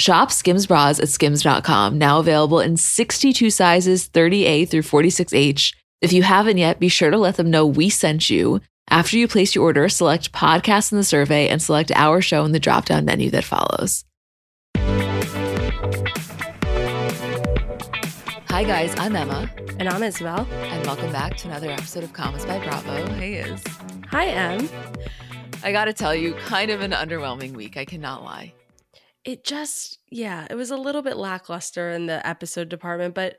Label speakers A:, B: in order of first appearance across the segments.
A: Shop Skims bras at skims.com, now available in 62 sizes, 30A through 46H. If you haven't yet, be sure to let them know we sent you. After you place your order, select podcast in the survey and select our show in the drop down menu that follows. Hi, guys, I'm Emma.
B: And I'm Isabel.
A: And welcome back to another episode of Comments by Bravo. Hey, Is.
B: Hi, Em.
A: I gotta tell you, kind of an underwhelming week. I cannot lie
B: it just yeah it was a little bit lackluster in the episode department but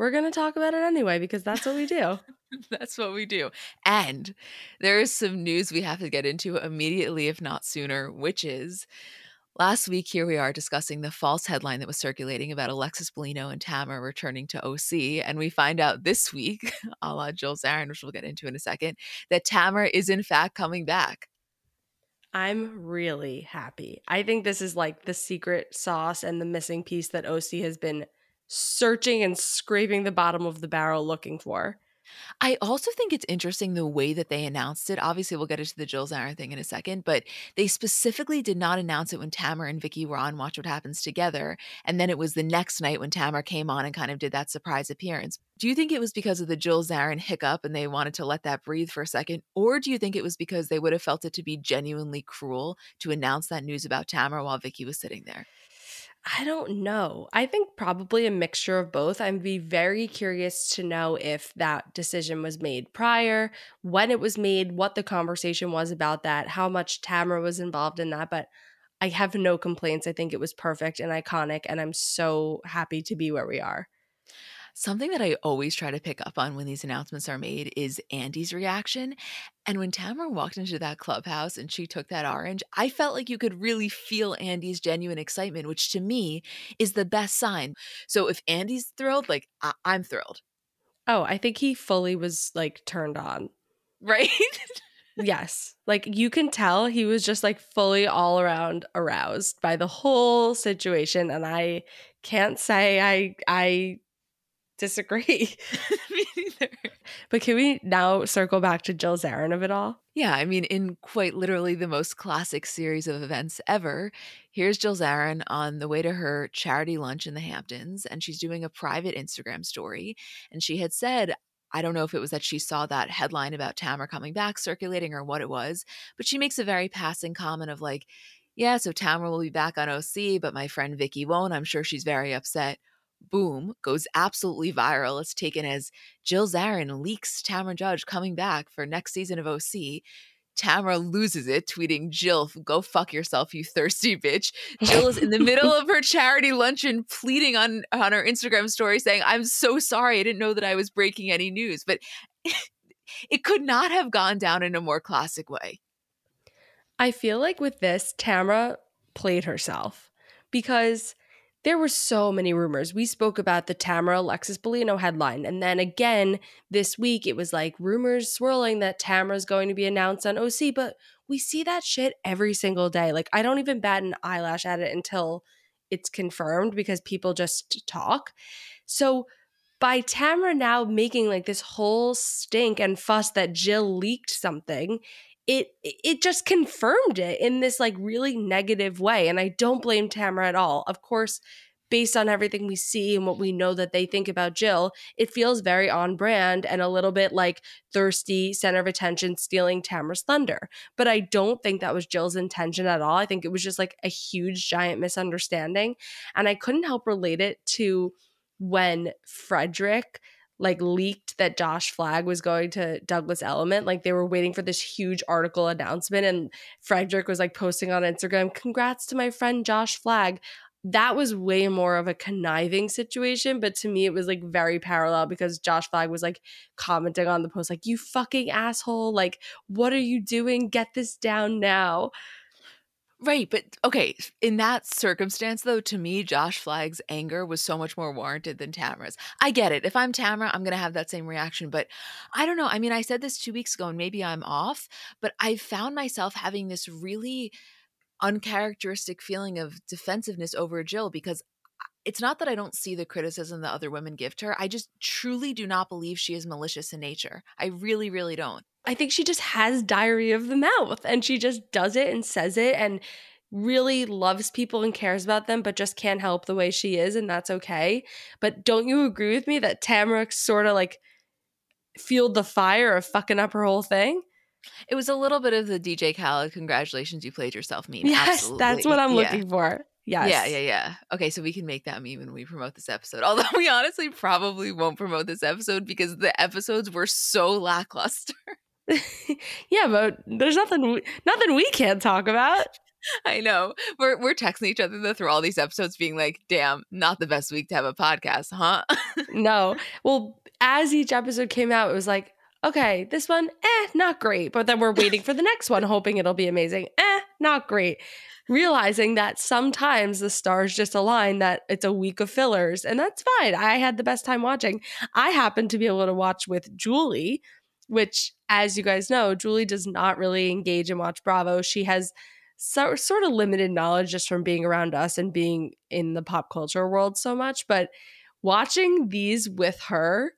B: we're going to talk about it anyway because that's what we do.
A: That's what we do. And there is some news we have to get into immediately if not sooner which is last week here we are discussing the false headline that was circulating about alexis bellino and tamra returning to oc and we find out this week a la jill zarin which we'll get into in a second that tamra is in fact coming back
B: I'm really happy. I think this is like the secret sauce and the missing piece that OC has been searching and scraping the bottom of the barrel looking for.
A: I also think it's interesting the way that they announced it. Obviously, we'll get into the Jill Zarin thing in a second, but they specifically did not announce it when Tamra and Vicki were on Watch What Happens together. And then it was the next night when Tamra came on and kind of did that surprise appearance. Do you think it was because of the Jill Zarin hiccup and they wanted to let that breathe for a second? Or do you think it was because they would have felt it to be genuinely cruel to announce that news about Tamra while Vicki was sitting there?
B: I don't know. I think probably a mixture of both. I'd be very curious to know if that decision was made prior, when it was made, what the conversation was about that, how much Tamra was involved in that. But I have no complaints. I think it was perfect and iconic, and I'm so happy to be where we are.
A: Something that I always try to pick up on when these announcements are made is Andy's reaction. And when Tamra walked into that clubhouse and she took that orange, I felt like you could really feel Andy's genuine excitement, which to me is the best sign. So if Andy's thrilled, like I- I'm thrilled.
B: Oh, I think he fully was like turned on.
A: Right?
B: yes. Like you can tell he was just like fully all around aroused by the whole situation and I can't say I I disagree. Me neither. But can we now circle back to Jill Zarin of it all?
A: Yeah, I mean, in quite literally the most classic series of events ever, here's Jill Zarin on the way to her charity lunch in the Hamptons, and she's doing a private Instagram story. And she had said, I don't know if it was that she saw that headline about Tamra coming back circulating or what it was, but she makes a very passing comment of like, yeah, so Tamra will be back on OC, but my friend Vicki won't. I'm sure she's very upset boom, goes absolutely viral. It's taken as Jill Zarin leaks Tamra Judge coming back for next season of OC. Tamra loses it, tweeting, Jill, go fuck yourself, you thirsty bitch. Jill is in the middle of her charity luncheon pleading on, on her Instagram story saying, I'm so sorry. I didn't know that I was breaking any news. But it could not have gone down in a more classic way.
B: I feel like with this, Tamra played herself because there were so many rumors. We spoke about the Tamra Alexis Bellino headline. And then again, this week, it was like rumors swirling that Tamra's going to be announced on OC. But we see that shit every single day. Like, I don't even bat an eyelash at it until it's confirmed because people just talk. So by Tamra now making like this whole stink and fuss that Jill leaked something, it it just confirmed it in this like really negative way. And I don't blame Tamra at all. Of course, based on everything we see and what we know that they think about Jill, it feels very on brand and a little bit like thirsty, center of attention, stealing Tamra's thunder. But I don't think that was Jill's intention at all. I think it was just like a huge, giant misunderstanding. And I couldn't help relate it to when Fredrik like leaked that Josh Flagg was going to Douglas Elliman. Like they were waiting for this huge article announcement, and Fredrik was like posting on Instagram, "Congrats to my friend Josh Flagg." That was way more of a conniving situation, but to me it was like very parallel because Josh Flagg was like commenting on the post, like, "You fucking asshole! Like, what are you doing? Get this down now."
A: Right, but okay, in that circumstance though, to me Josh Flagg's anger was so much more warranted than Tamra's. I get it. If I'm Tamra, I'm going to have that same reaction, but I don't know. I mean, I said this 2 weeks ago and maybe I'm off, but I found myself having this really uncharacteristic feeling of defensiveness over Jill because it's not that I don't see the criticism that other women give to her. I just truly do not believe she is malicious in nature. I really, really don't.
B: I think she just has diary of the mouth and she just does it and says it and really loves people and cares about them, but just can't help the way she is, and that's okay. But don't you agree with me that Tamra sort of like fueled the fire of fucking up her whole thing?
A: It was a little bit of the DJ Khaled, congratulations, you played yourself meme.
B: Yes,
A: Absolutely.
B: that's what I'm
A: Yeah.
B: looking for. Yes.
A: Yeah, yeah, yeah. Okay, so we can make that meme when we promote this episode. Although we honestly probably won't promote this episode because the episodes were so lackluster.
B: yeah, but there's nothing nothing we can't talk about.
A: I know. We're we're texting each other though through all these episodes being like, damn, not the best week to have a podcast, huh?
B: No. Well, as each episode came out, it was like, okay, this one, eh, not great. But then we're waiting for the next one, hoping it'll be amazing. Eh, not great. Realizing that sometimes the stars just align that it's a week of fillers, and that's fine. I had the best time watching. I happened to be able to watch with Julie, which, as you guys know, Julie does not really engage and watch Bravo. She has so, sort of limited knowledge just from being around us and being in the pop culture world so much. But watching these with her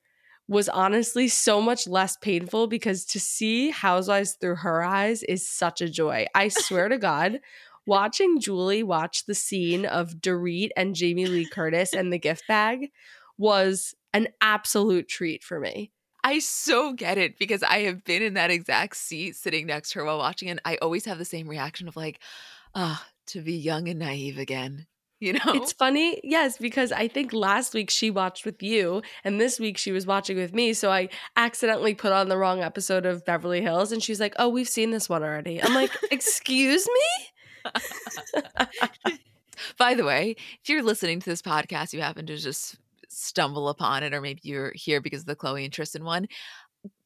B: was honestly so much less painful because to see Housewives through her eyes is such a joy. I swear to God, watching Julie watch the scene of Dorit and Jamie Lee Curtis and the gift bag was an absolute treat for me.
A: I so get it because I have been in that exact seat sitting next to her while watching, and I always have the same reaction of like, ah, to be young and naive again. You know?
B: It's funny, yes, because I think last week she watched with you, and this week she was watching with me. So I accidentally put on the wrong episode of Beverly Hills, and she's like, "Oh, we've seen this one already." I'm like, "Excuse me."
A: By the way, if you're listening to this podcast, you happen to just stumble upon it, or maybe you're here because of the Chloe and Tristan one.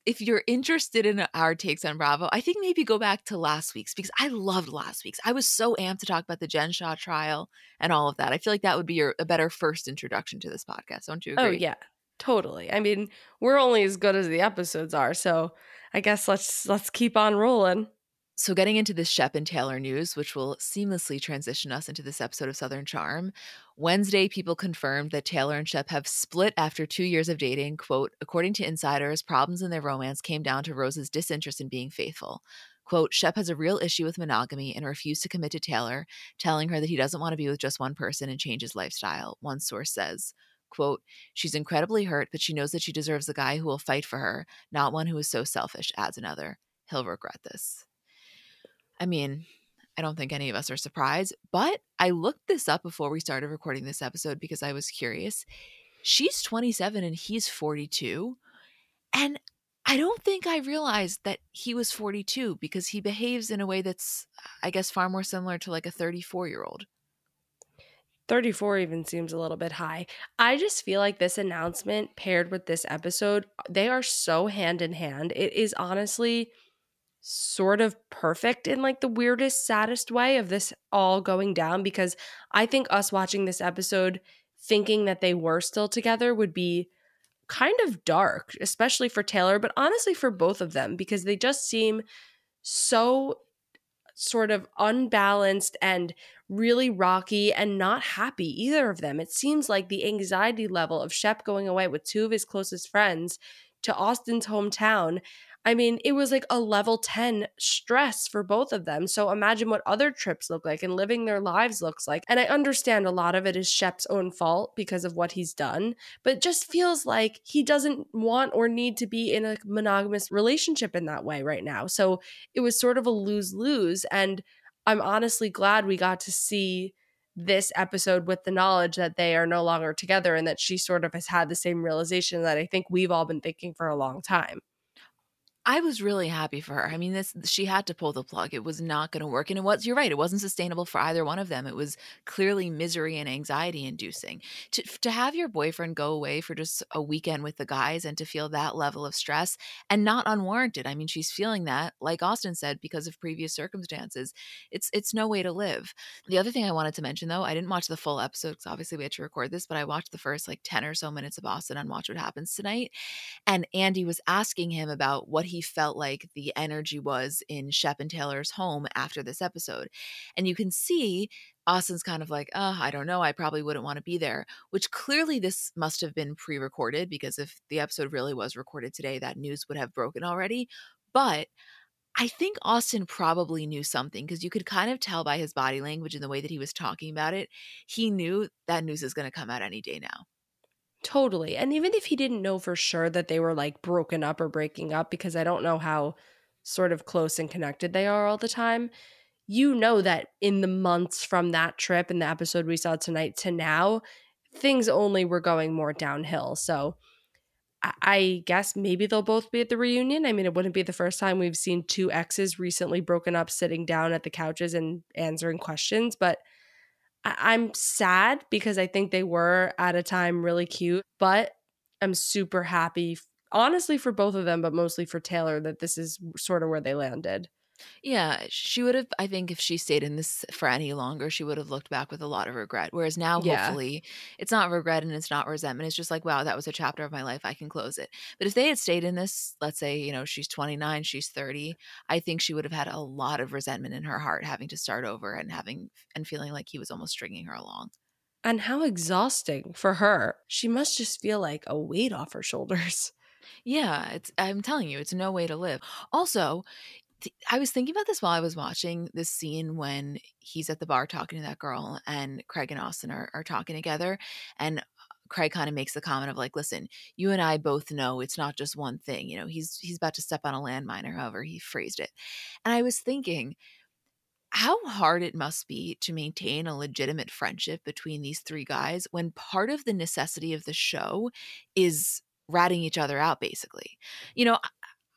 A: If you're interested in our takes on Bravo, I think maybe go back to last week's because I loved last week's. I was so amped to talk about the Jen Shaw trial and all of that. I feel like that would be your a better first introduction to this podcast. Don't you oh, agree?
B: Oh yeah, totally. I mean, we're only as good as the episodes are, so I guess let's let's keep on rolling.
A: So, getting into this Shep and Taylor news, which will seamlessly transition us into this episode of Southern Charm, Wednesday, people confirmed that Taylor and Shep have split after two years of dating. Quote, according to insiders, problems in their romance came down to Rose's disinterest in being faithful. Quote, Shep has a real issue with monogamy and refused to commit to Taylor, telling her that he doesn't want to be with just one person and change his lifestyle. One source says, quote, she's incredibly hurt, but she knows that she deserves a guy who will fight for her, not one who is so selfish, adds another. He'll regret this. I mean, I don't think any of us are surprised, but I looked this up before we started recording this episode because I was curious. She's 27 and he's 42. And I don't think I realized that he was 42 because he behaves in a way that's, I guess, far more similar to like a 34 year old.
B: 34 even seems a little bit high. I just feel like this announcement paired with this episode, they are so hand in hand. It is honestly sort of perfect in like the weirdest, saddest way of this all going down because I think us watching this episode thinking that they were still together would be kind of dark, especially for Taylor, but honestly for both of them because they just seem so sort of unbalanced and really rocky and not happy, either of them. It seems like the anxiety level of Shep going away with two of his closest friends to Austin's hometown I mean, it was like a level 10 stress for both of them. So imagine what other trips look like and living their lives looks like. And I understand a lot of it is Shep's own fault because of what he's done, but just feels like he doesn't want or need to be in a monogamous relationship in that way right now. So it was sort of a lose lose. And I'm honestly glad we got to see this episode with the knowledge that they are no longer together and that she sort of has had the same realization that I think we've all been thinking for a long time.
A: I was really happy for her. I mean, this she had to pull the plug. It was not going to work, and it was. You're right. It wasn't sustainable for either one of them. It was clearly misery and anxiety inducing. To to have your boyfriend go away for just a weekend with the guys and to feel that level of stress and not unwarranted. I mean, she's feeling that, like Austin said, because of previous circumstances. It's it's no way to live. The other thing I wanted to mention, though, I didn't watch the full episode because obviously we had to record this, but I watched the first like ten or so minutes of Austin on Watch What Happens Tonight, and Andy was asking him about what he he felt like the energy was in Shep and Taylor's home after this episode. And you can see Austin's kind of like, oh, I don't know. I probably wouldn't want to be there, which clearly this must have been pre recorded because if the episode really was recorded today, that news would have broken already. But I think Austin probably knew something because you could kind of tell by his body language and the way that he was talking about it. He knew that news is going to come out any day now.
B: Totally. And even if he didn't know for sure that they were like broken up or breaking up, because I don't know how sort of close and connected they are all the time, you know that in the months from that trip and the episode we saw tonight to now, things only were going more downhill. So I guess maybe they'll both be at the reunion. I mean, it wouldn't be the first time we've seen two exes recently broken up sitting down at the couches and answering questions, but I- am sad because I think they were at a time really cute, but I'm super happy, honestly, for both of them, but mostly for Taylor that this is sort of where they landed.
A: Yeah, she would have. I think if she stayed in this for any longer, she would have looked back with a lot of regret. Whereas now, yeah. hopefully, it's not regret and it's not resentment. It's just like, wow, that was a chapter of my life. I can close it. But if they had stayed in this, let's say, you know, she's 29, she's 30, I think she would have had a lot of resentment in her heart having to start over and having and feeling like he was almost stringing her along.
B: And how exhausting for her. She must just feel like a weight off her shoulders.
A: Yeah, it's I'm telling you, it's no way to live. Also, I was thinking about this while I was watching this scene when he's at the bar talking to that girl and Craig and Austin are, are talking together. And Craig kind of makes the comment of like, listen, you and I both know it's not just one thing. You know, he's he's about to step on a landmine or however he phrased it. And I was thinking how hard it must be to maintain a legitimate friendship between these three guys when part of the necessity of the show is ratting each other out basically. You know,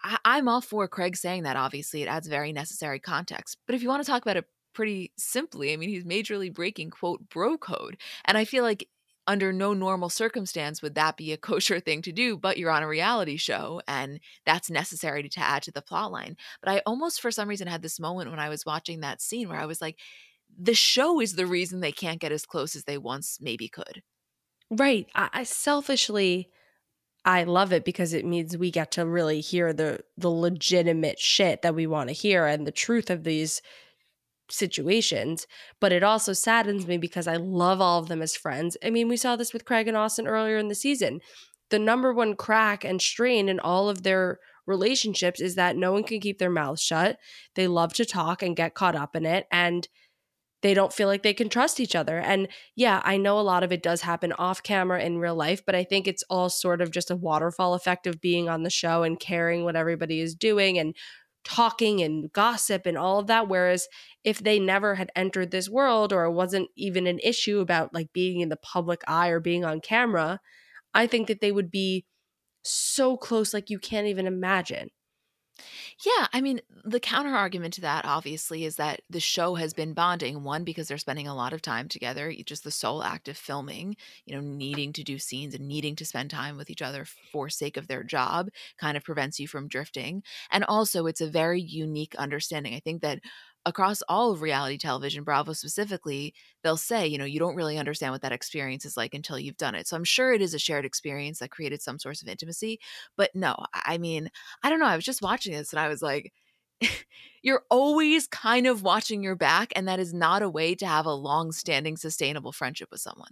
A: I- am all for Craig saying that. Obviously, it adds very necessary context. But if you want to talk about it pretty simply, I mean, he's majorly breaking quote bro code, and I feel like under no normal circumstance would that be a kosher thing to do. But you're on a reality show, and that's necessary to add to the plot line. But I almost, for some reason, had this moment when I was watching that scene where I was like, the show is the reason they can't get as close as they once maybe could.
B: Right. I, I selfishly I love it because it means we get to really hear the the legitimate shit that we want to hear and the truth of these situations. But it also saddens me because I love all of them as friends. I mean, we saw this with Craig and Austin earlier in the season. The number one crack and strain in all of their relationships is that no one can keep their mouth shut. They love to talk and get caught up in it. And they don't feel like they can trust each other. And yeah, I know a lot of it does happen off camera in real life, but I think it's all sort of just a waterfall effect of being on the show and caring what everybody is doing and talking and gossip and all of that. Whereas if they never had entered this world or it wasn't even an issue about like being in the public eye or being on camera, I think that they would be so close, like you can't even imagine.
A: Yeah, I mean, the counter argument to that obviously is that the show has been bonding. One, because they're spending a lot of time together, just the sole act of filming, you know, needing to do scenes and needing to spend time with each other for sake of their job kind of prevents you from drifting. And also, it's a very unique understanding. I think that across all of reality television, Bravo specifically, they'll say, you know, you don't really understand what that experience is like until you've done it. So I'm sure it is a shared experience that created some source of intimacy. But no, I mean, I don't know. I was just watching this and I was like, you're always kind of watching your back, and that is not a way to have a long standing, sustainable friendship with someone.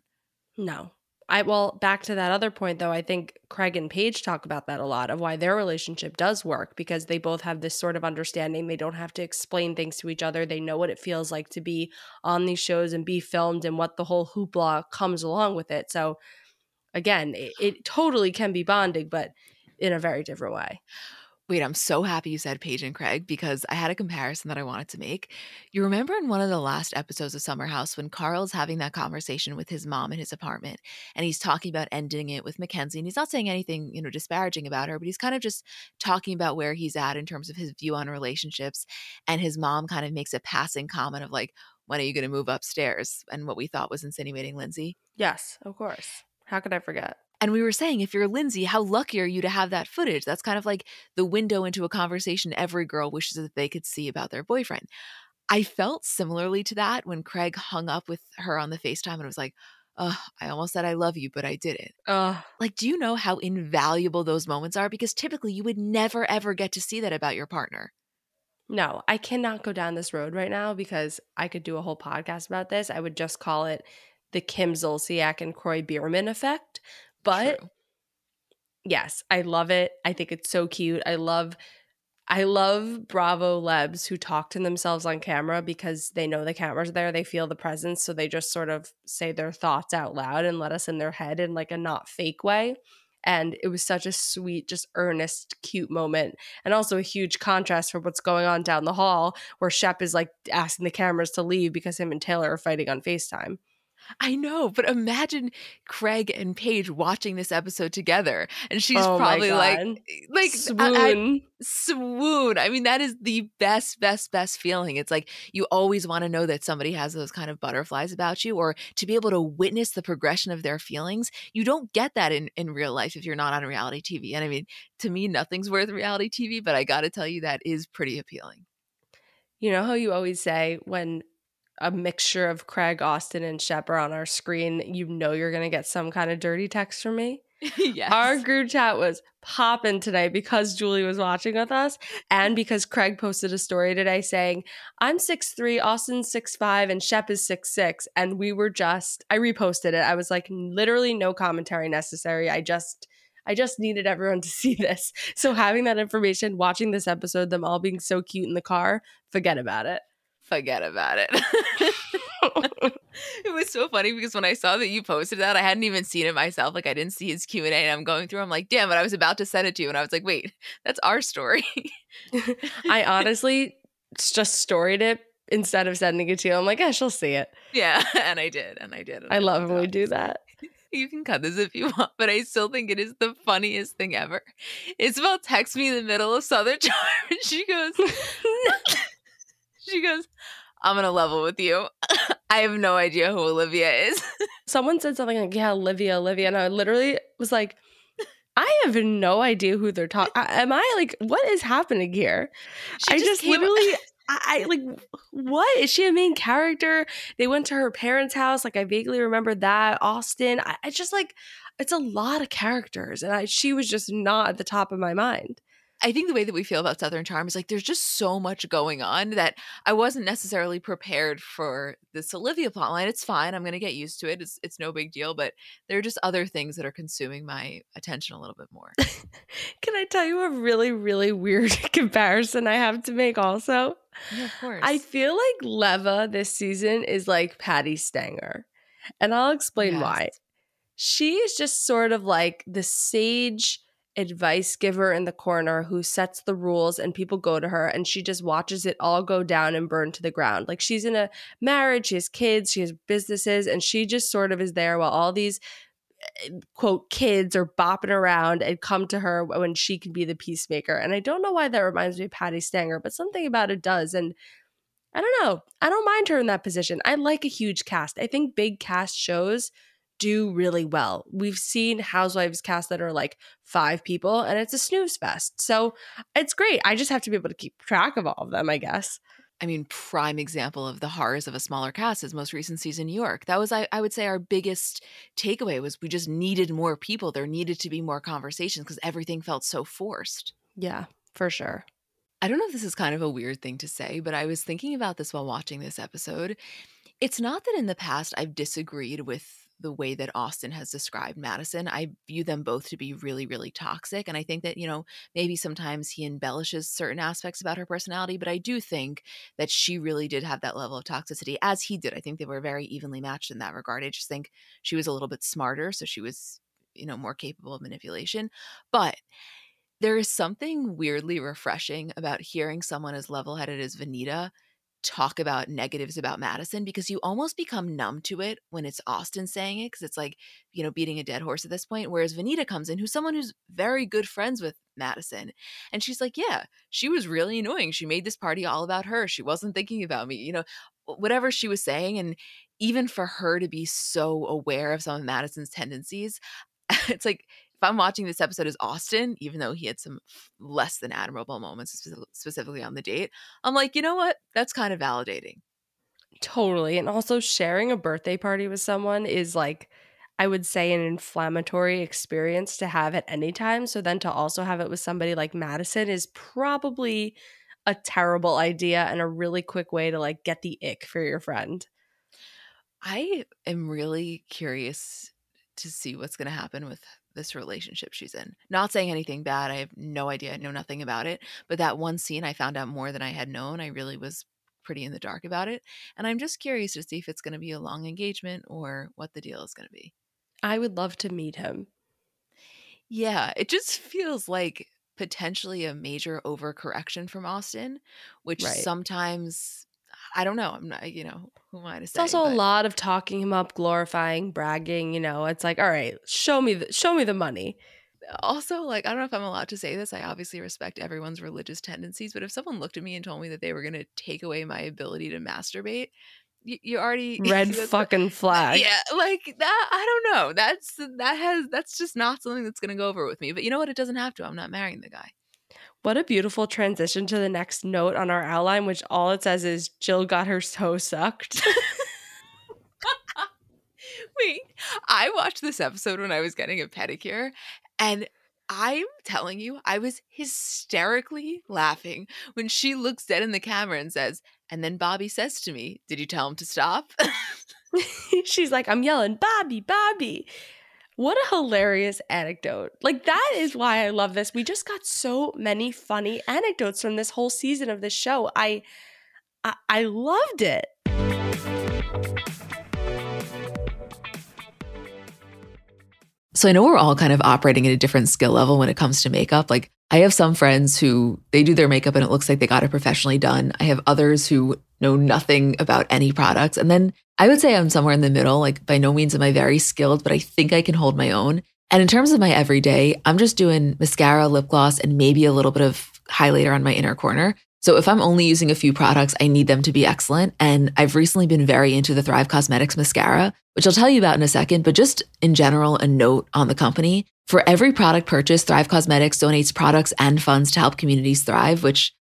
B: No. I well, back to that other point though, I think Craig and Paige talk about that a lot of why their relationship does work because they both have this sort of understanding. They don't have to explain things to each other. They know what it feels like to be on these shows and be filmed and what the whole hoopla comes along with it. So again, it, it totally can be bonding, but in a very different way.
A: Wait, I'm so happy you said Paige and Craig because I had a comparison that I wanted to make. You remember in one of the last episodes of Summer House when Carl's having that conversation with his mom in his apartment and he's talking about ending it with Mackenzie and he's not saying anything, you know, disparaging about her, but he's kind of just talking about where he's at in terms of his view on relationships and his mom kind of makes a passing comment of like, when are you going to move upstairs? And what we thought was insinuating Lindsay.
B: Yes, of course. How could I forget?
A: And we were saying, if you're Lindsay, how lucky are you to have that footage? That's kind of like the window into a conversation every girl wishes that they could see about their boyfriend. I felt similarly to that when Craig hung up with her on the FaceTime and was like, Oh, I almost said I love you, but I didn't.
B: Uh,
A: Like, do you know how invaluable those moments are? Because typically you would never ever get to see that about your partner.
B: no, I cannot go down this road right now because I could do a whole podcast about this. I would just call it the Kim Zolciak and Kroy Biermann effect. But
A: True.
B: yes, I love it. I think it's so cute. I love I love Bravo Lebs who talk to themselves on camera because they know the camera's are there, they feel the presence, so they just sort of say their thoughts out loud and let us in their head in like a not fake way. And it was such a sweet, just earnest, cute moment. And also a huge contrast for what's going on down the hall, where Shep is like asking the cameras to leave because him and Taylor are fighting on FaceTime.
A: I know, but imagine Craig and Paige watching this episode together, and she's
B: Oh
A: probably like,
B: God.
A: Eh, like I- I-
B: Swoon.
A: swoon. I mean, that is the best, best, best feeling. It's like you always want to know that somebody has those kind of butterflies about you, or to be able to witness the progression of their feelings. You don't get that in in real life if you're not on reality TV. And I mean, to me, nothing's worth reality TV, but I got to tell you, that is pretty appealing.
B: You know how you always say when a mixture of Craig, Austin, and Shep are on our screen, you know you're going to get some kind of dirty text from me?
A: yes.
B: Our group chat was popping tonight because Julie was watching with us and because Craig posted a story today saying, I'm 6'3, Austin's 6'5, and Shep is 6'6. And we were just, I reposted it. I was like, literally no commentary necessary. I just, I just needed everyone to see this. So having that information, watching this episode, them all being so cute in the car, forget about it.
A: Forget about it. it was so funny because when I saw that you posted that, I hadn't even seen it myself. Like I didn't see his Q and A, and I'm going through. I'm like, damn it! I was about to send it to you, and I was like, wait, that's our story.
B: I honestly just storied it instead of sending it to you. I'm like, yeah, she'll see it.
A: yeah, and I did, and I did. and
B: I love when we do that.
A: You can cut this if you want, but I still think it is the funniest thing ever. Isabel texts me in the middle of Southern Charm, and she goes, she goes, I'm gonna level with you. I have no idea who Olivia is.
B: Someone said something like, yeah, Olivia, Olivia. And I literally was like, I have no idea who they're talking. Am I like, what is happening here?
A: She
B: I just,
A: came-
B: literally, I, I like, what is she a main character? They went to her parents' house. Like, I vaguely remember that. Austin. I, I just like, it's a lot of characters, and I, she was just not at the top of my mind.
A: I think the way that we feel about Southern Charm is like there's just so much going on that I wasn't necessarily prepared for this Olivia plotline. It's fine. I'm gonna get used to it. It's it's no big deal. But there are just other things that are consuming my attention a little bit more.
B: Can I tell you a really, really weird comparison I have to make also?
A: yeah, of course.
B: I feel like Leva this season is like Patti Stanger. And I'll explain why. She is just sort of like the sage advice giver in the corner who sets the rules and people go to her and she just watches it all go down and burn to the ground. Like she's in a marriage, she has kids, she has businesses, and she just sort of is there while all these eh, quote kids are bopping around and come to her when she can be the peacemaker. And I don't know why that reminds me of Patti Stanger, but something about it does. And I don't know. I don't mind her in that position. I like a huge cast. I think big cast shows do really well. We've seen Housewives cast that are like five people and it's a snooze fest. So it's great. I just have to be able to keep track of all of them, I guess.
A: I mean, prime example of the horrors of a smaller cast is most recent season New York. That was, I, I would say, our biggest takeaway was we just needed more people. There needed to be more conversations because everything felt so forced.
B: Yeah, for sure.
A: I don't know if this is kind of a weird thing to say, but I was thinking about this while watching this episode. It's not that in the past I've disagreed with the way that Austin has described Madison. I view them both to be really, really toxic. And I think that, you know, maybe sometimes he embellishes certain aspects about her personality, but I do think that she really did have that level of toxicity as he did. I think they were very evenly matched in that regard. I just think she was a little bit smarter. So she was, you know, more capable of manipulation. But there is something weirdly refreshing about hearing someone as level headed as Venita talk about negatives about Madison because you almost become numb to it when it's Austin saying it because it's like, you know, beating a dead horse at this point. Whereas Venita comes in, who's someone who's very good friends with Madison. And she's like, yeah, she was really annoying. She made this party all about her. She wasn't thinking about me, you know, whatever she was saying. And even for her to be so aware of some of Madison's tendencies, it's like if I'm watching this episode as Austin, even though he had some less than admirable moments specifically on the date, I'm like, you know what? That's kind of validating.
B: Totally. And also sharing a birthday party with someone is like I would say an inflammatory experience to have at any time. So then to also have it with somebody like Madison is probably a terrible idea and a really quick way to like get the ick for your friend.
A: I am really curious to see what's going to happen with this relationship she's in. Not saying anything bad. I have no idea. I know nothing about it. But that one scene, I found out more than I had known. I really was pretty in the dark about it. And I'm just curious to see if it's going to be a long engagement or what the deal is going to be.
B: I would love to meet him.
A: Yeah, it just feels like potentially a major overcorrection from Austin, which right. sometimes I don't know. I'm not, you know, who am I to
B: say? It's also but. a lot of talking him up, glorifying, bragging. You know, it's like, all right, show me, the, show me the money.
A: Also, like, I don't know if I'm allowed to say this. I obviously respect everyone's religious tendencies, but if someone looked at me and told me that they were going to take away my ability to masturbate, you, you already
B: red fucking flag.
A: Yeah, like that. I don't know. That's that has that's just not something that's going to go over with me. But you know what? It doesn't have to. I'm not marrying the guy.
B: What a beautiful transition to the next note on our outline, which all it says is Jill got her so sucked.
A: Wait, I watched this episode when I was getting a pedicure, and I'm telling you, I was hysterically laughing when she looks dead in the camera and says, and then Bobby says to me, Did you tell him to stop?
B: She's like, I'm yelling, Bobby, Bobby. What a hilarious anecdote. Like, that is why I love this. We just got so many funny anecdotes from this whole season of this show. I, I, I loved it.
A: So I know we're all kind of operating at a different skill level when it comes to makeup. Like I have some friends who they do their makeup and it looks like they got it professionally done. I have others who know nothing about any products. And then I would say I'm somewhere in the middle. Like by no means am I very skilled, but I think I can hold my own. And in terms of my everyday, I'm just doing mascara, lip gloss, and maybe a little bit of highlighter on my inner corner. So if I'm only using a few products, I need them to be excellent. And I've recently been very into the Thrive Cosmetics mascara, which I'll tell you about in a second. But just in general, a note on the company. For every product purchase, Thrive Cosmetics donates products and funds to help communities thrive, which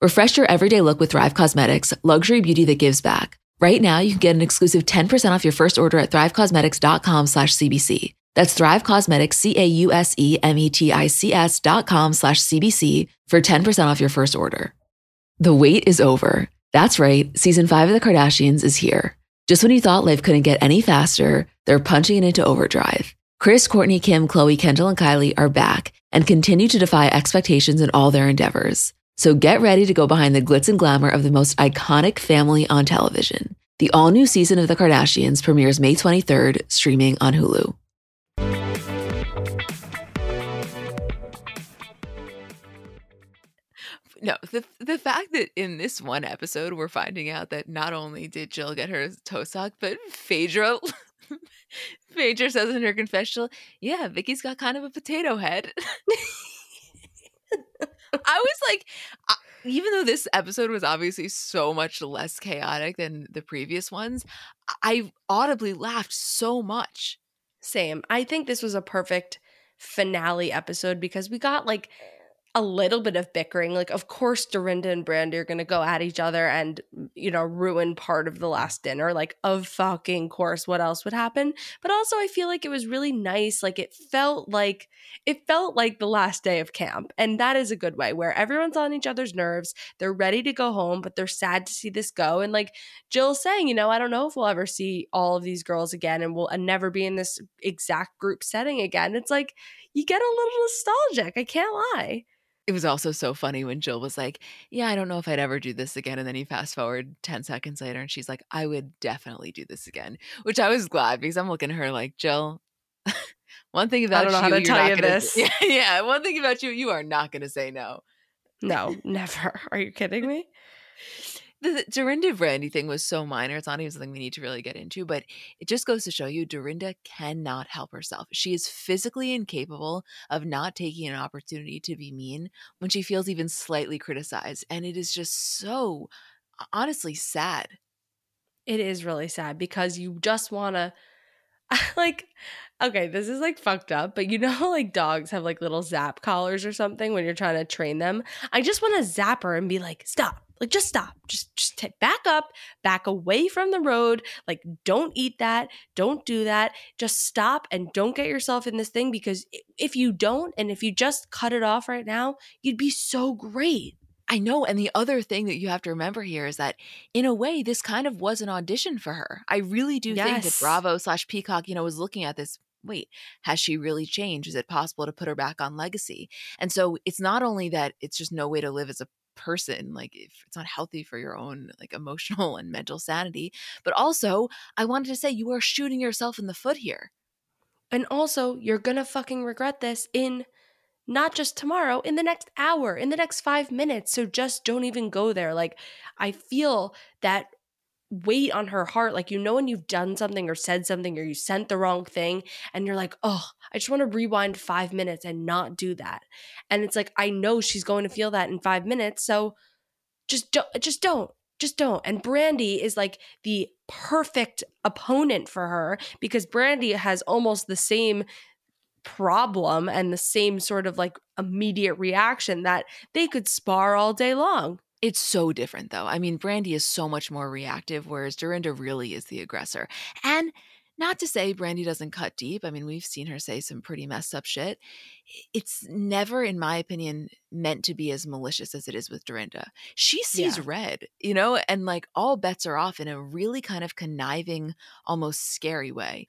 A: Refresh your everyday look with Thrive Cosmetics, luxury beauty that gives back. Right now, you can get an exclusive 10% off your first order at thrivecausemetics.com slash CBC. That's Thrive Causemetics, C-A-U-S-E-M-E-T-I-C-S dot com slash CBC for 10% off your first order. The wait is over. That's right. Season five of The Kardashians is here. Just when you thought life couldn't get any faster, they're punching it into overdrive. Kris, Courtney, Kim, Khloé, Kendall, and Kylie are back and continue to defy expectations in all their endeavors. So get ready to go behind the glitz and glamour of the most iconic family on television. The all new season of The Kardashians premieres May 23rd, streaming on Hulu. No, the the fact that in this one episode we're finding out that not only did Jill get her toe sucked, but Phaedra Phaedra says in her confessional, yeah, Vicki's got kind of a potato head. I was like, uh, even though this episode was obviously so much less chaotic than the previous ones, I audibly laughed so much.
B: Same. I think this was a perfect finale episode because we got like a little bit of bickering. Like, of course, Dorinda and Brandi are going to go at each other and, you know, ruin part of the last dinner. Like, of fucking course, what else would happen? But also, I feel like it was really nice. Like, it felt like, it felt like the last day of camp. And that is a good way where everyone's on each other's nerves. They're ready to go home, but they're sad to see this go. And like Jill saying, you know, I don't know if we'll ever see all of these girls again and we'll never be in this exact group setting again. It's like, you get a little nostalgic. I can't lie.
A: It was also so funny when Jill was like, Yeah, I don't know if I'd ever do this again. And then you fast forward 10 seconds later and she's like, I would definitely do this again, which I was glad because I'm looking at her like, Jill, one thing about
B: I don't know
A: you,
B: how to tell you
A: gonna,
B: this.
A: Yeah, yeah, one thing about you, you are not going to say no.
B: No, never. Are you kidding me?
A: The Dorinda Brandi thing was so minor. It's not even something we need to really get into, but it just goes to show you Dorinda cannot help herself. She is physically incapable of not taking an opportunity to be mean when she feels even slightly criticized. And it is just so honestly sad.
B: It is really sad because you just want to like okay, this is like fucked up, but you know like dogs have like little zap collars or something when you're trying to train them? I just want to zap her and be like, "Stop. Like just stop. Just just t- back up, back away from the road. Like don't eat that. Don't do that. Just stop and don't get yourself in this thing because if you don't and if you just cut it off right now, you'd be so great."
A: I know. And the other thing that you have to remember here is that, in a way, this kind of was an audition for her. I really do think that Bravo slash Peacock, you know, was looking at this. Wait, has she really changed? Is it possible to put her back on legacy? And so it's not only that it's just no way to live as a person, like if it's not healthy for your own like emotional and mental sanity, but also I wanted to say you are shooting yourself in the foot here.
B: And also, you're gonna fucking regret this in not just tomorrow, in the next hour, in the next five minutes. So just don't even go there. Like, I feel that weight on her heart. Like, you know, when you've done something or said something or you sent the wrong thing, and you're like, oh, I just want to rewind five minutes and not do that. And it's like, I know she's going to feel that in five minutes. So just don't, just don't. Just don't. And Brandi is like the perfect opponent for her because Brandi has almost the same problem and the same sort of like immediate reaction that they could spar all day long.
A: It's so different though. I mean, Brandi is so much more reactive, whereas Dorinda really is the aggressor. And not to say Brandi doesn't cut deep. I mean, we've seen her say some pretty messed up shit. It's never, in my opinion, meant to be as malicious as it is with Dorinda. She sees
B: Yeah.
A: red, you know, and like all bets are off in a really kind of conniving, almost scary way.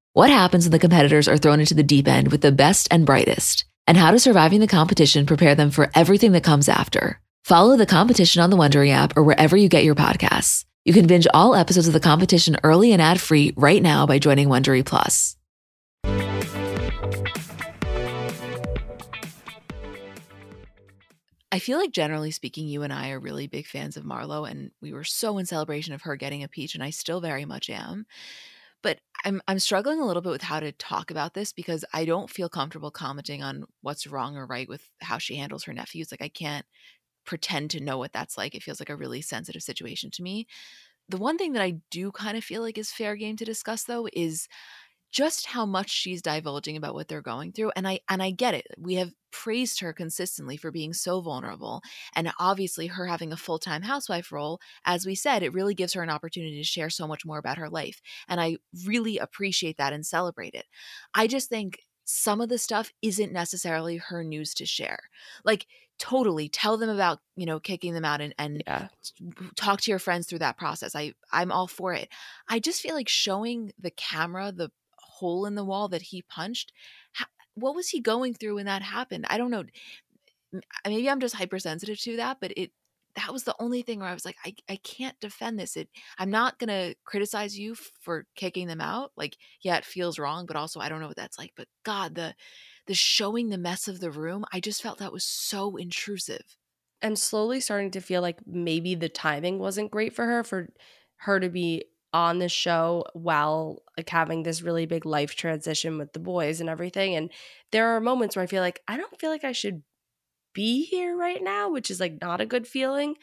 A: What happens when the competitors are thrown into the deep end with the best and brightest? And how does surviving the competition prepare them for everything that comes after? Follow the competition on the Wondery app or wherever you get your podcasts. You can binge all episodes of the competition early and ad-free right now by joining Wondery Plus. I feel like generally speaking, you and I are really big fans of Marlo, and we were so in celebration of her getting a peach, and I still very much am. But I'm I'm struggling a little bit with how to talk about this because I don't feel comfortable commenting on what's wrong or right with how she handles her nephews. Like I can't pretend to know what that's like. It feels like a really sensitive situation to me. The one thing that I do kind of feel like is fair game to discuss though is just how much she's divulging about what they're going through and i and i get it we have praised her consistently for being so vulnerable and obviously her having a full-time housewife role as we said it really gives her an opportunity to share so much more about her life and i really appreciate that and celebrate it i just think some of the stuff isn't necessarily her news to share like totally tell them about you know kicking them out and, and
B: Yeah.
A: talk to your friends through that process i i'm all for it i just feel like showing the camera the hole in the wall that he punched ha- what was he going through when that happened? I don't know maybe i'm just hypersensitive to that but it that was the only thing where i was like i, I can't defend this it i'm not to criticize you for kicking them out. Like yeah it feels wrong but also i don't know what that's like but god the the showing the mess of the room i just felt that was so intrusive.
B: And slowly starting to feel like maybe the timing wasn't great for her for her to be on the show while like having this really big life transition with the boys and everything and there are moments where i feel like i don't feel like i should be here right now which is like not a good feeling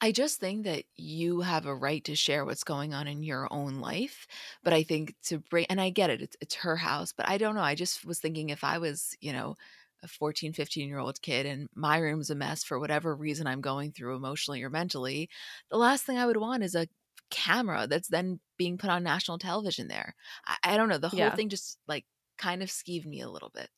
A: I just think that you have a right to share what's going on in your own life. But I think to bring, and I get it, it's, it's her house, but I don't know. I just was thinking if I was, you know, a 14, 15 year old kid and my room's a mess for whatever reason I'm going through emotionally or mentally, the last thing I would want is a camera that's then being put on national television there. I, I don't know. The whole
B: Yeah.
A: thing just like kind of skeeved me a little bit.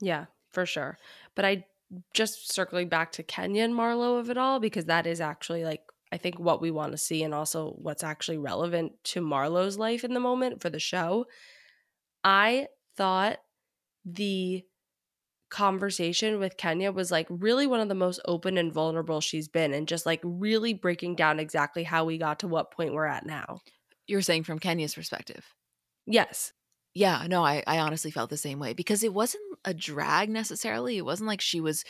B: Yeah, for sure. But I just circling back to Kenya and Marlo of it all because that is actually like I think what we want to see and also what's actually relevant to Marlo's life in the moment for the show. I thought the conversation with Kenya was like really one of the most open and vulnerable she's been and just like really breaking down exactly how we got to what point we're at now.
A: You're saying from Kenya's perspective.
B: Yes.
A: Yeah, no, I, I honestly felt the same way because it wasn't a drag necessarily. It wasn't like she was,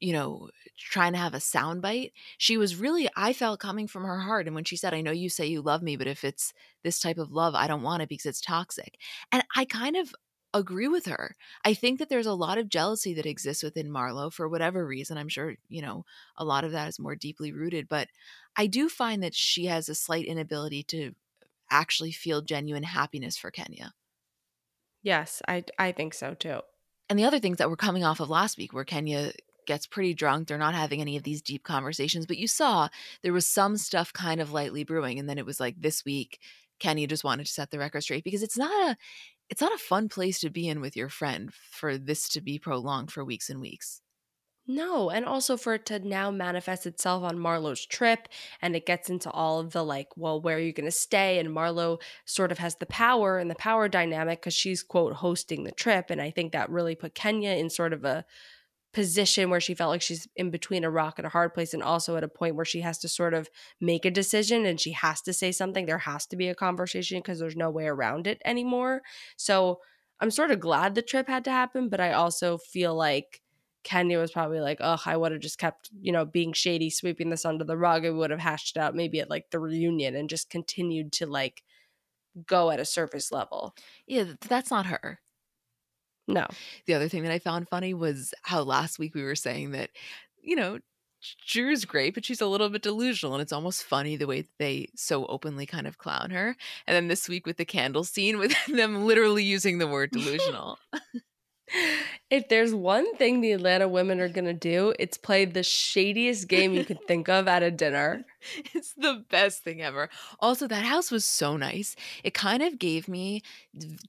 A: you know, trying to have a soundbite. She was really, I felt coming from her heart. And when she said, I know you say you love me, but if it's this type of love, I don't want it because it's toxic. And I kind of agree with her. I think that there's a lot of jealousy that exists within Marlo for whatever reason. I'm sure, you know, a lot of that is more deeply rooted, but I do find that she has a slight inability to actually feel genuine happiness for Kenya.
B: Yes, I I think so too.
A: And the other things that were coming off of last week, where Kenya gets pretty drunk, they're not having any of these deep conversations, but you saw there was some stuff kind of lightly brewing. And then it was like this week, Kenya just wanted to set the record straight because it's not a it's not a fun place to be in with your friend for this to be prolonged for weeks and weeks.
B: No, and also for it to now manifest itself on Marlo's trip and it gets into all of the like, well, where are you going to stay? And Marlo sort of has the power and the power dynamic because she's, quote, hosting the trip. And I think that really put Kenya in sort of a position where she felt like she's in between a rock and a hard place and also at a point where she has to sort of make a decision and she has to say something. There has to be a conversation because there's no way around it anymore. So I'm sort of glad the trip had to happen, but I also feel like Kenya was probably like, oh, I would have just kept, you know, being shady, sweeping this under the rug. I would have hashed it out maybe at like the reunion and just continued to like go at a surface level.
A: Yeah, that's not her.
B: No.
A: The other thing that I found funny was how last week we were saying that, you know, Drew's great, but she's a little bit delusional, and it's almost funny the way they so openly kind of clown her. And then this week with the candle scene, with them literally using the word delusional.
B: If there's one thing the Atlanta women are going to do, it's play the shadiest game you could think of at a dinner.
A: it's the best thing ever. Also, that house was so nice. It kind of gave me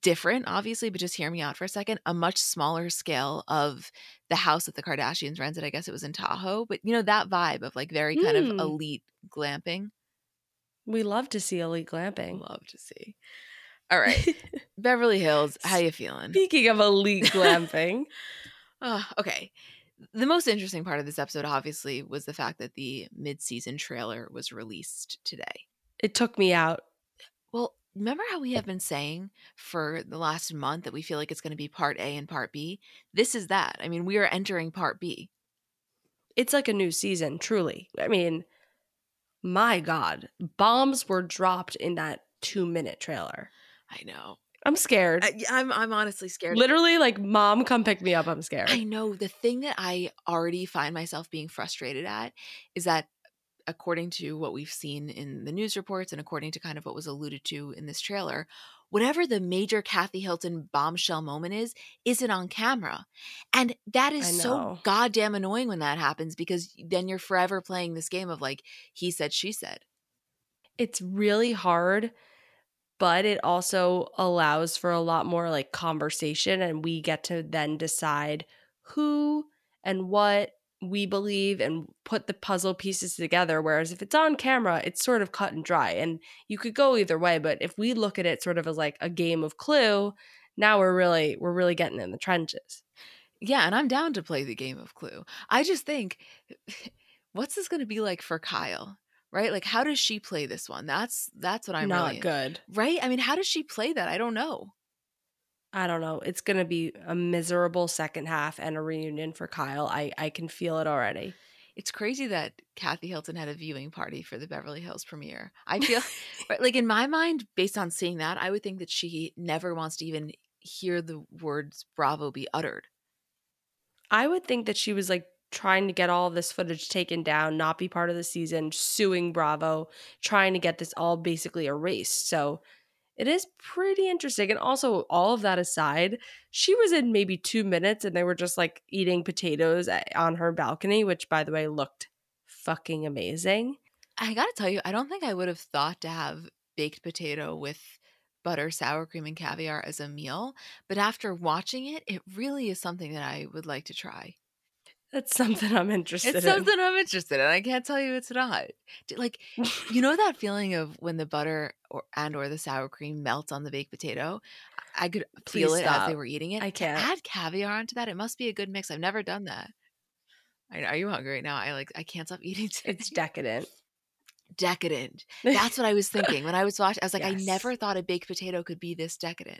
A: different, obviously, but just hear me out for a second, a much smaller scale of the house that the Kardashians rented. I guess it was in Tahoe, but you know, that vibe of like very kind
B: Hmm.
A: of elite glamping.
B: We love to see elite glamping.
A: Love to see. All right. Beverly Hills, how you feeling?
B: Speaking of elite glamping,
A: Oh, okay. The most interesting part of this episode, obviously, was the fact that the mid-season trailer was released today.
B: it took me out.
A: Well, remember how we have been saying for the last month that we feel like it's going to be part A and part B? This is that. I mean, we are entering part B.
B: it's like a new season, truly. I mean, my God, bombs were dropped in that two minute trailer.
A: I know.
B: I'm scared.
A: I, I'm I'm honestly scared.
B: Literally, like, mom, come pick me up. I'm scared.
A: I know. The thing that I already find myself being frustrated at is that according to what we've seen in the news reports and according to kind of what was alluded to in this trailer, whatever the major Kathy Hilton bombshell moment is, isn't on camera. And that is so goddamn annoying when that happens because then you're forever playing this game of like, he said, she said.
B: It's really hard, but it also allows for a lot more like conversation, and we get to then decide who and what we believe and put the puzzle pieces together. Whereas if it's on camera, it's sort of cut and dry. And you could go either way, but if we look at it sort of as like a game of clue, now we're really we're really getting in the trenches.
A: Yeah, and I'm down to play the game of clue. I just think what's this gonna be like for Kyle? Right? Like how does she play this one? That's that's what I'm
B: not
A: really,
B: good.
A: Right? I mean, how does she play that? I don't know.
B: I don't know. It's going to be a miserable second half and a reunion for Kyle. I, I can feel it already.
A: It's crazy that Kathy Hilton had a viewing party for the Beverly Hills premiere. I feel like in my mind, based on seeing that, I would think that she never wants to even hear the words Bravo be uttered.
B: I would think that she was like trying to get all of this footage taken down, not be part of the season, suing Bravo, trying to get this all basically erased. So it is pretty interesting. And also, all of that aside, she was in maybe two minutes and they were just like eating potatoes eh, on her balcony, which, by the way, looked fucking amazing.
A: I gotta tell you, I don't think I would have thought to have baked potato with butter, sour cream, and caviar as a meal. But after watching it, it really is something that I would like to try.
B: That's something I'm interested
A: it's
B: in.
A: something I'm interested in. I can't tell you it's not. Like, you know that feeling of when the butter or and or the sour cream melts on the baked potato? I could
B: Please
A: feel it
B: stop.
A: as they were eating it.
B: I can't.
A: add caviar onto that. It must be a good mix. I've never done that. I, are you hungry right now? I like. I can't stop eating. Today.
B: It's decadent.
A: decadent. That's what I was thinking when I was watching. I was like, I never thought a baked potato could be this decadent.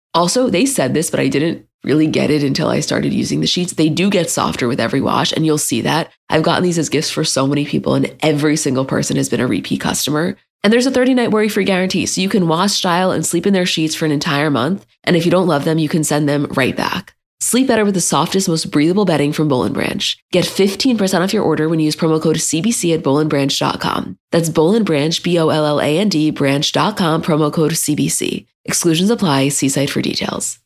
A: Also, they said this, but I didn't really get it until I started using the sheets. They do get softer with every wash, and you'll see that. I've gotten these as gifts for so many people, and every single person has been a repeat customer. And there's a 30 night worry free guarantee, so you can wash, style, and sleep in their sheets for an entire month. And if you don't love them, you can send them right back. Sleep better with the softest, most breathable bedding from Bowl and Branch. Get 15% off your order when you use promo code CBC at bowlandbranch.com. That's Bowl and Branch, B O L L A N D, branch.com, promo code CBC. Exclusions apply. See site for details.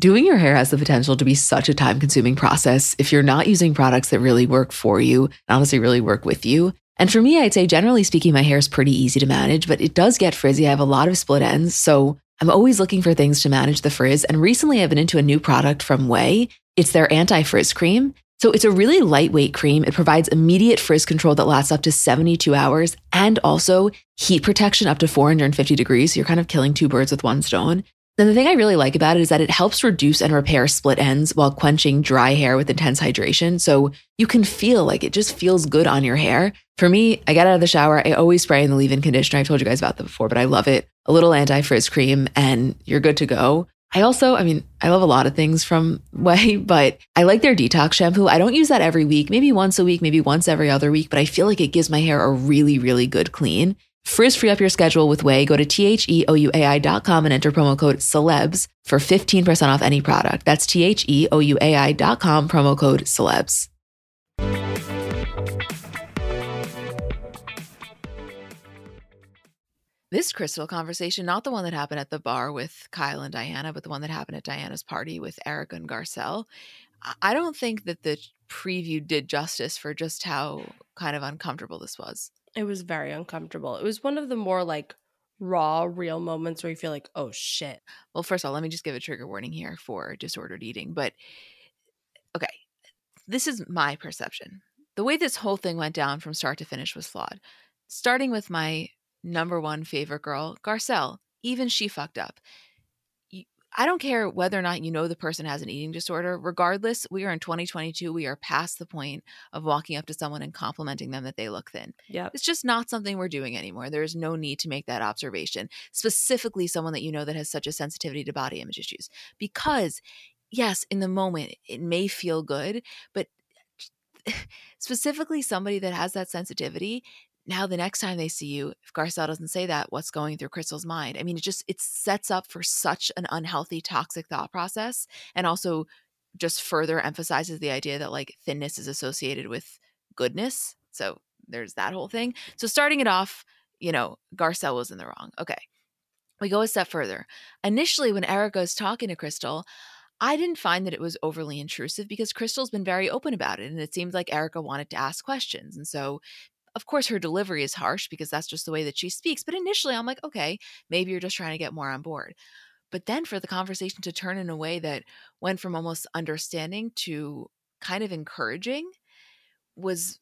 A: Doing your hair has the potential to be such a time consuming process if you're not using products that really work for you and honestly really work with you. And for me, I'd say generally speaking, my hair is pretty easy to manage, but it does get frizzy. I have a lot of split ends. So I'm always looking for things to manage the frizz. And recently I've been into a new product from Ouai. It's their anti frizz cream. So it's a really lightweight cream. It provides immediate frizz control that lasts up to 72 hours and also heat protection up to 450 degrees. So you're kind of killing two birds with one stone. Then the thing I really like about it is that it helps reduce and repair split ends while quenching dry hair with intense hydration. So you can feel like it just feels good on your hair. For me, I get out of the shower, I always spray in the leave in conditioner. I've told you guys about that before, but I love it. A little anti frizz cream, and you're good to go. I also, I mean, I love a lot of things from Ouai, but I like their detox shampoo. I don't use that every week, maybe once a week, maybe once every other week, but I feel like it gives my hair a really, really good clean. Frizz free up your schedule with Ouai. Go to T H E O U A I.com and enter promo code celebs for 15% off any product. That's T H E O U A I.com, promo code celebs. This crystal conversation, not the one that happened at the bar with Kyle and Diana, but the one that happened at Diana's party with Eric and Garcelle. I don't think that the preview did justice for just how kind of uncomfortable this was.
B: It was very uncomfortable. It was one of the more like raw, real moments where you feel like, oh shit.
A: Well, first of all, let me just give a trigger warning here for disordered eating. But okay, this is my perception. The way this whole thing went down from start to finish was flawed. Starting with my number one favorite girl, Garcelle. Even she fucked up. I don't care whether or not you know the person has an eating disorder. Regardless, we are in 2022. We are past the point of walking up to someone and complimenting them that they look thin.
B: Yeah.
A: It's just not something we're doing anymore. There is no need to make that observation, specifically someone that you know that has such a sensitivity to body image issues. Because, yes, in the moment, it may feel good, but specifically somebody that has that sensitivity now the next time they see you if garcelle doesn't say that what's going through crystal's mind? I mean it just it sets up for such an unhealthy toxic thought process and also just further emphasizes the idea that like thinness is associated with goodness. So there's that whole thing. So starting it off you know garcelle was in the wrong. Okay. We go a step further. Initially when erika is talking to crystal I didn't find that it was overly intrusive because Crystal's been very open about it. And it seemed like Erika wanted to ask questions. And so of course, her delivery is harsh because that's just the way that she speaks. But initially, I'm like, okay, maybe you're just trying to get more on board. But then for the conversation to turn in a way that went from almost understanding to kind of encouraging was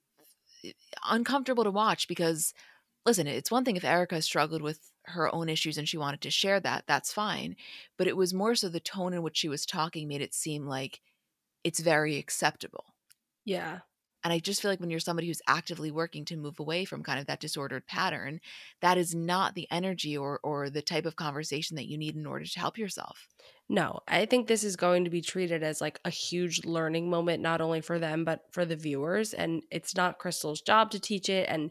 A: eh, uncomfortable to watch because listen, it's one thing if Erika struggled with her own issues and she wanted to share that, that's fine. But it was more so the tone in which she was talking made it seem like it's very acceptable.
B: Yeah.
A: And I just feel like when you're somebody who's actively working to move away from kind of that disordered pattern, that is not the energy or or the type of conversation that you need in order to help yourself.
B: No, I think this is going to be treated as like a huge learning moment not only for them but for the viewers and it's not Crystal's job to teach it and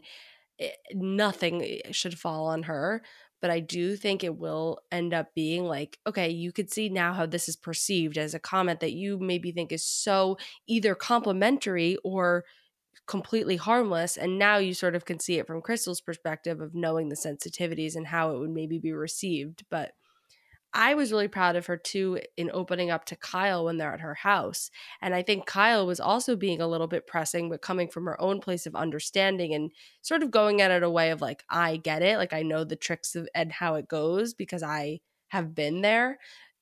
B: it, nothing eh, should fall on her, but I do think it will end up being like, okay, you could see now how this is perceived as a comment that you maybe think is so either complimentary or completely harmless. And now you sort of can see it from Crystal's perspective of knowing the sensitivities and how it would maybe be received. But I was really proud of her too in opening up to Kyle when they're at her house. And I think Kyle was also being a little bit pressing, but coming from her own place of understanding and sort of going at it a way of like, I get it. Like, I know the tricks of, and how it goes because I have been there.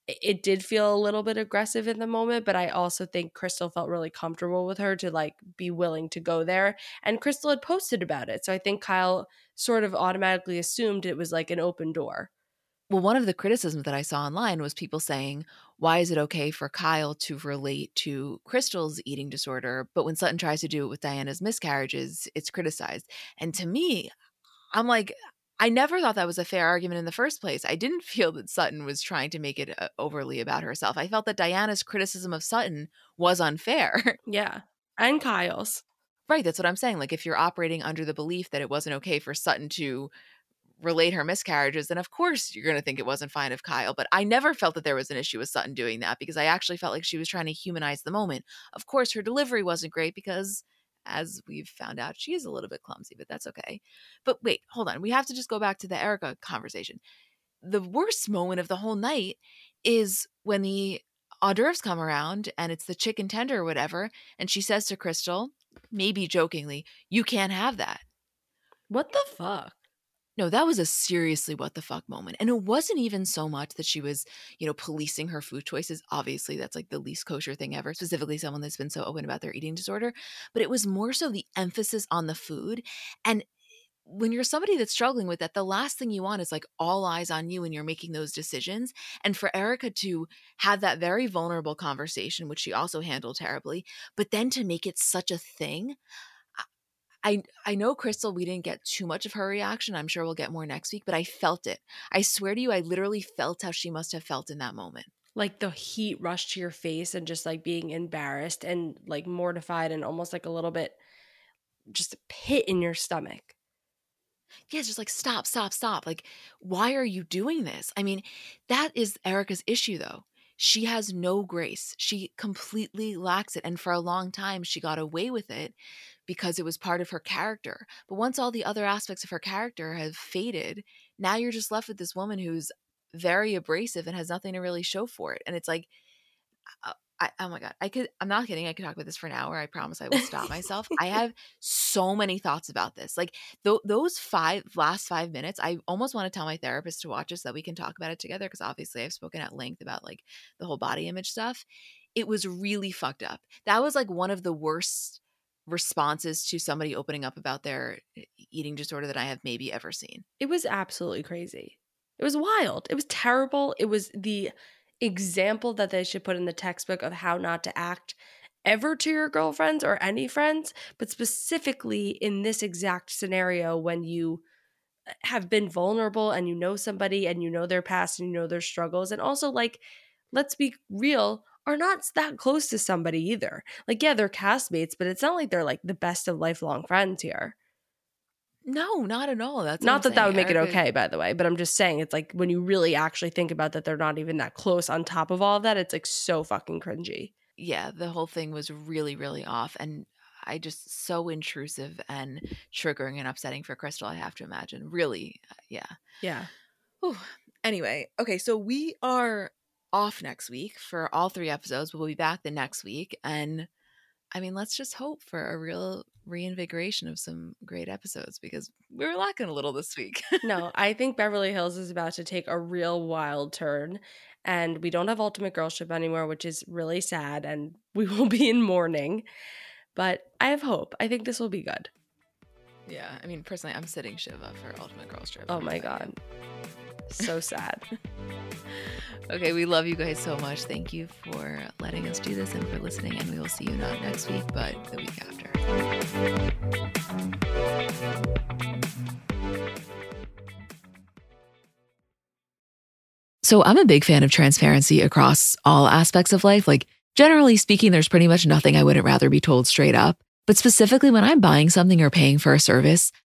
B: It did feel a little bit aggressive in the moment, but I also think Crystal felt really comfortable with her to like be willing to go there. And Crystal had posted about it. So I think Kyle sort of automatically assumed it was like an open door.
A: Well, one of the criticisms that I saw online was people saying, why is it okay for Kyle to relate to Crystal's eating disorder, but when Sutton tries to do it with Diana's miscarriages, it's criticized? And to me, I'm like, I never thought that was a fair argument in the first place. I didn't feel that Sutton was trying to make it uh, overly about herself. I felt that Diana's criticism of Sutton was unfair.
B: Yeah. And Kyle's.
A: Right. That's what I'm saying. Like, if you're operating under the belief that it wasn't okay for Sutton to relate her miscarriages, then of course you're going to think it wasn't fine of Kyle. But I never felt that there was an issue with Sutton doing that because I actually felt like she was trying to humanize the moment. Of course, her delivery wasn't great because, as we've found out, she is a little bit clumsy, but that's okay. But wait, hold on. We have to just go back to the Erika conversation. The worst moment of the whole night is when the hors d'oeuvres come around and it's the chicken tender or whatever. And she says to Crystal, maybe jokingly, You can't have that.
B: What the fuck?
A: No, that was a seriously what the fuck moment. And it wasn't even so much that she was, you know, policing her food choices. Obviously, that's like the least kosher thing ever, specifically someone that's been so open about their eating disorder. But it was more so the emphasis on the food. And when you're somebody that's struggling with that, the last thing you want is like all eyes on you when you're making those decisions. And for Erika to have that very vulnerable conversation, which she also handled terribly, but then to make it such a thing, I I know Crystal we didn't get too much of her reaction. I'm sure we'll get more next week, but I felt it. I swear to you I literally felt how she must have felt in that moment.
B: Like the heat rushed to your face and just like being embarrassed and like mortified and almost like a little bit just a pit in your stomach.
A: Yeah, just like stop, stop, stop. Like why are you doing this? I mean, that is Erika's issue though she has no grace. She completely lacks it. And for a long time, she got away with it because it was part of her character. But once all the other aspects of her character have faded, now you're just left with this woman who's very abrasive and has nothing to really show for it. And it's like, uh, I, oh my god, I could. I'm not kidding. I could talk about this for an hour. I promise. I will stop myself. I have so many thoughts about this. Like th- those five last five minutes, I almost want to tell my therapist to watch it so that we can talk about it together. Because obviously, I've spoken at length about like the whole body image stuff. It was really fucked up. That was like one of the worst responses to somebody opening up about their eh, eating disorder that I have maybe ever seen.
B: It was absolutely crazy. It was wild. It was terrible. It was the example that they should put in the textbook of how not to act ever to your girlfriends or any friends, but specifically in this exact scenario when you uh, have been vulnerable and you know somebody and you know their past and you know their struggles. And also, like, let's be real, are not that close to somebody either. Like, yeah, they're castmates, but it's not like they're like the best of lifelong friends here.
A: No, not at all. That's
B: not that that would make Erika, it okay, by the way. But I'm just saying, it's like when you really actually think about that, they're not even that close. On top of all of that, it's like so fucking cringy.
A: Yeah, the whole thing was really, really off, and I just so intrusive and triggering and upsetting for Crystal. I have to imagine. Really, uh, yeah,
B: yeah.
A: Whew. Anyway, okay, so we are off next week for all three episodes. We'll be back the next week, and I mean, let's just hope for a real reinvigoration of some great episodes because we were lacking a little this week.
B: no, I think Beverly Hills is about to take a real wild turn. And we don't have Ultimate Girls Trip anymore, which is really sad. And we will be in mourning. But I have hope. I think this will be good.
A: Yeah. I mean, personally, I'm sitting Shiva for Ultimate Girls Trip.
B: Oh my God. So sad.
A: okay, we love you guys so much. Thank you for letting us do this and for listening. And we will see you not next week, but the week after. So, I'm a big fan of transparency across all aspects of life. Like, generally speaking, there's pretty much nothing I wouldn't rather be told straight up. But specifically, when I'm buying something or paying for a service,